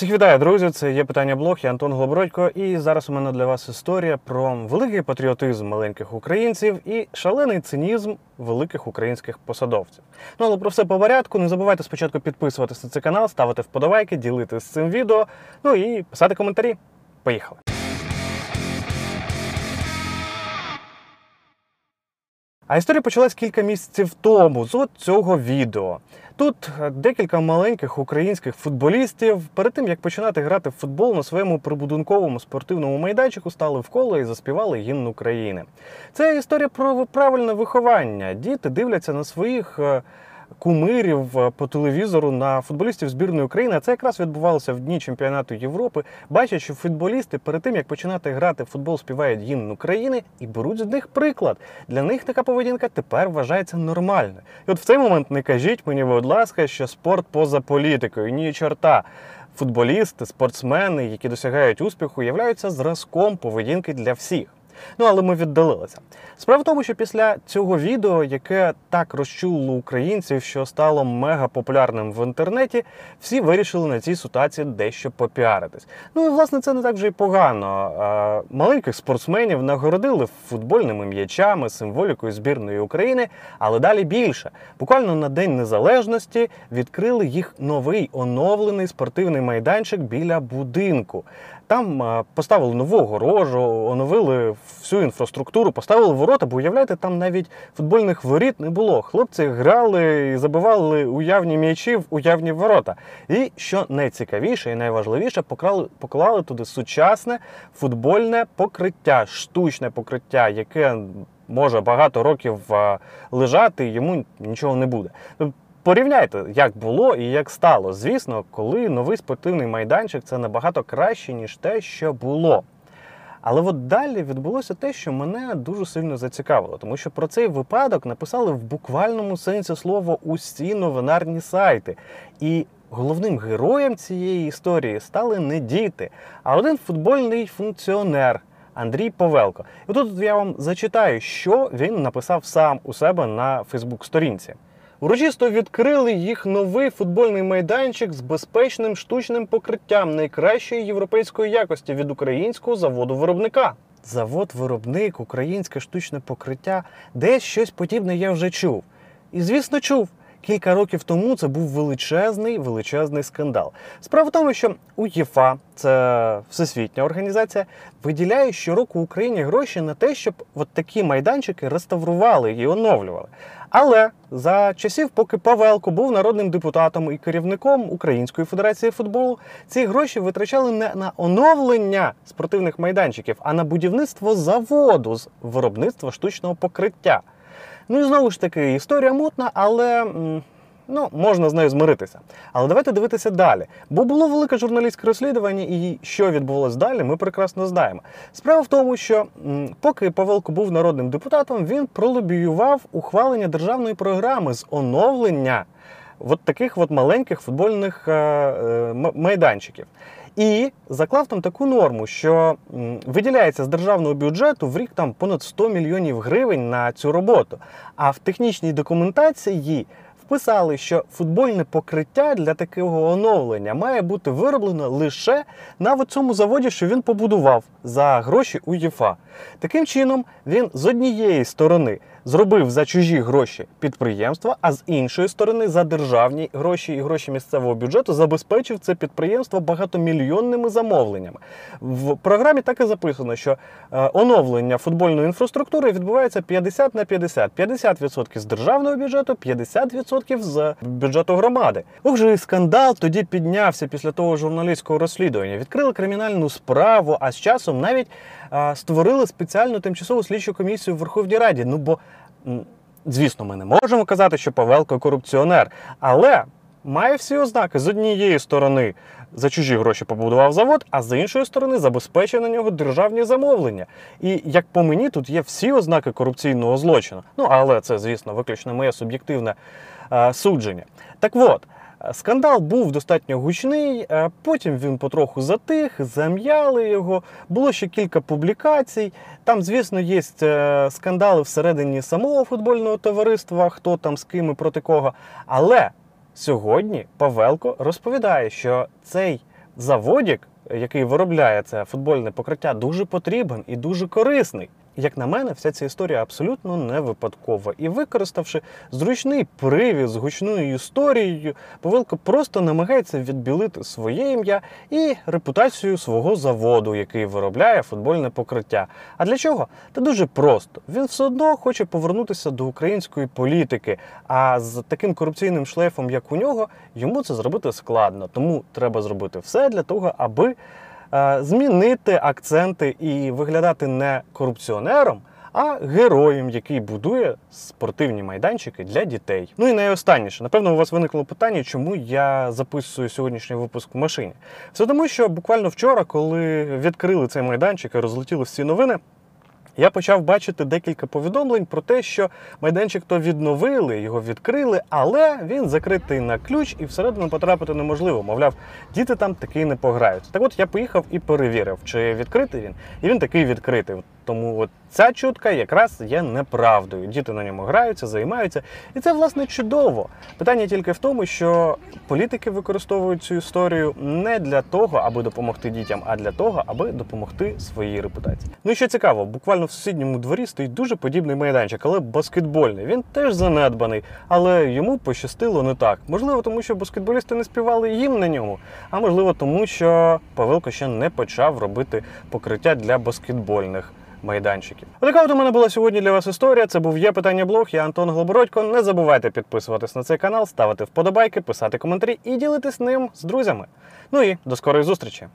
Всіх вітаю, друзі! Це є питання блог, я Антон Глобродько, і зараз у мене для вас історія про великий патріотизм маленьких українців і шалений цинізм великих українських посадовців. Ну але про все по порядку. Не забувайте спочатку підписуватися на цей канал, ставити вподобайки, ділитися цим відео, ну і писати коментарі. Поїхали! А історія почалась кілька місяців тому з от цього відео. Тут е, декілька маленьких українських футболістів перед тим як починати грати в футбол на своєму прибудинковому спортивному майданчику стали в коло і заспівали гімн України. Це історія про правильне виховання. Діти дивляться на своїх е, кумирів е, по телевізору на футболістів збірної України. Це якраз відбувалося в дні чемпіонату Європи. Бачать, що футболісти перед тим як починати грати в футбол, співають гімн України і беруть з них приклад. Для них така поведінка тепер вважається нормальною. І от в цей момент не кажіть мені, будь ласка, що спорт поза політикою. Ні, чорта. Футболісти, спортсмени, які досягають успіху, являються зразком поведінки для всіх. Ну, але ми віддалилися. Справа в тому, що після цього відео, яке так розчулило українців, що стало мега популярним в інтернеті, всі вирішили на цій ситуації дещо попіаритись. Ну і власне це не так вже й погано. Маленьких спортсменів нагородили футбольними м'ячами, символікою збірної України, але далі більше. Буквально на День Незалежності відкрили їх новий оновлений спортивний майданчик біля будинку. Там поставили нову огорожу, оновили всю інфраструктуру, поставили ворота, бо уявляєте, там навіть футбольних воріт не було. Хлопці грали і забивали уявні м'ячі в уявні ворота. І що найцікавіше і найважливіше, поклали, поклали туди сучасне футбольне покриття, штучне покриття, яке може багато років лежати, і йому нічого не буде. Порівняйте, як було і як стало. Звісно, коли новий спортивний майданчик це набагато краще, ніж те, що було. Але от далі відбулося те, що мене дуже сильно зацікавило, тому що про цей випадок написали в буквальному сенсі слова усі новинарні сайти. І головним героєм цієї історії стали не діти, а один футбольний функціонер. Андрій Повелко. І тут я вам зачитаю, що він написав сам у себе на Фейсбук-сторінці. Урочисто відкрили їх новий футбольний майданчик з безпечним штучним покриттям найкращої європейської якості від українського заводу-виробника. Завод-виробник, українське штучне покриття, десь щось подібне я вже чув. І, звісно, чув. Кілька років тому це був величезний величезний скандал. Справа в тому, що УЄФА, це всесвітня організація, виділяє щороку Україні гроші на те, щоб от такі майданчики реставрували і оновлювали. Але за часів, поки Павелко був народним депутатом і керівником Української федерації футболу, ці гроші витрачали не на оновлення спортивних майданчиків, а на будівництво заводу з виробництва штучного покриття. Ну і знову ж таки, історія мутна, але ну, можна з нею змиритися. Але давайте дивитися далі. Бо було велике журналістське розслідування, і що відбувалось далі, ми прекрасно знаємо. Справа в тому, що поки Павелко був народним депутатом, він пролобіював ухвалення державної програми з оновлення от таких от маленьких футбольних е, е, майданчиків. І заклав там таку норму, що виділяється з державного бюджету в рік там понад 100 мільйонів гривень на цю роботу. А в технічній документації вписали, що футбольне покриття для такого оновлення має бути вироблено лише на цьому заводі, що він побудував за гроші УЄФА. Таким чином, він з однієї сторони зробив за чужі гроші підприємства, а з іншої сторони за державні гроші і гроші місцевого бюджету забезпечив це підприємство багатомільйонними замовленнями. В програмі так і записано, що е, оновлення футбольної інфраструктури відбувається 50 на 50. 50% з державного бюджету, 50% з бюджету громади. Ох же скандал тоді піднявся після того журналістського розслідування. Відкрили кримінальну справу, а з часом навіть а, створили спеціальну тимчасову слідчу комісію в Верховній Раді. Ну бо Звісно, ми не можемо казати, що Павелко корупціонер, але має всі ознаки з однієї сторони за чужі гроші побудував завод, а з іншої сторони забезпечив на нього державні замовлення. І як по мені, тут є всі ознаки корупційного злочину. Ну але це, звісно, виключно моє суб'єктивне е, судження. Так от. Скандал був достатньо гучний, потім він потроху затих, зам'яли його. Було ще кілька публікацій. Там, звісно, є е, скандали всередині самого футбольного товариства, хто там з ким і проти кого. Але сьогодні Павелко розповідає, що цей заводік, який виробляє це футбольне покриття, дуже потрібен і дуже корисний. Як на мене, вся ця історія абсолютно не випадкова. І використавши зручний привід з гучною історією, Павелко просто намагається відбілити своє ім'я і репутацію свого заводу, який виробляє футбольне покриття. А для чого? Та дуже просто. Він все одно хоче повернутися до української політики. А з таким корупційним шлейфом, як у нього, йому це зробити складно. Тому треба зробити все для того, аби змінити акценти і виглядати не корупціонером, а героєм, який будує спортивні майданчики для дітей. Ну і найостанніше, напевно, у вас виникло питання, чому я записую сьогоднішній випуск в машині. Все тому, що буквально вчора, коли відкрили цей майданчик і розлетіли всі новини. Я почав бачити декілька повідомлень про те, що майданчик то відновили, його відкрили, але він закритий на ключ і всередину потрапити неможливо. Мовляв, діти там таки не пограють. Так от я поїхав і перевірив, чи відкритий він, і він такий відкритий. Тому от ця чутка якраз є неправдою. Діти на ньому граються, займаються, і це власне чудово. Питання тільки в тому, що політики використовують цю історію не для того, аби допомогти дітям, а для того, аби допомогти своїй репутації. Ну і що цікаво, буквально в сусідньому дворі стоїть дуже подібний майданчик, але баскетбольний. Він теж занедбаний, але йому пощастило не так. Можливо, тому що баскетболісти не співали їм на ньому, а можливо, тому що Павелко ще не почав робити покриття для баскетбольних майданчиків. Отака от у мене була сьогодні для вас історія. Це був є питання блог. Я Антон Глобородько. Не забувайте підписуватись на цей канал, ставити вподобайки, писати коментарі і ділитись ним з друзями. Ну і до скорої зустрічі.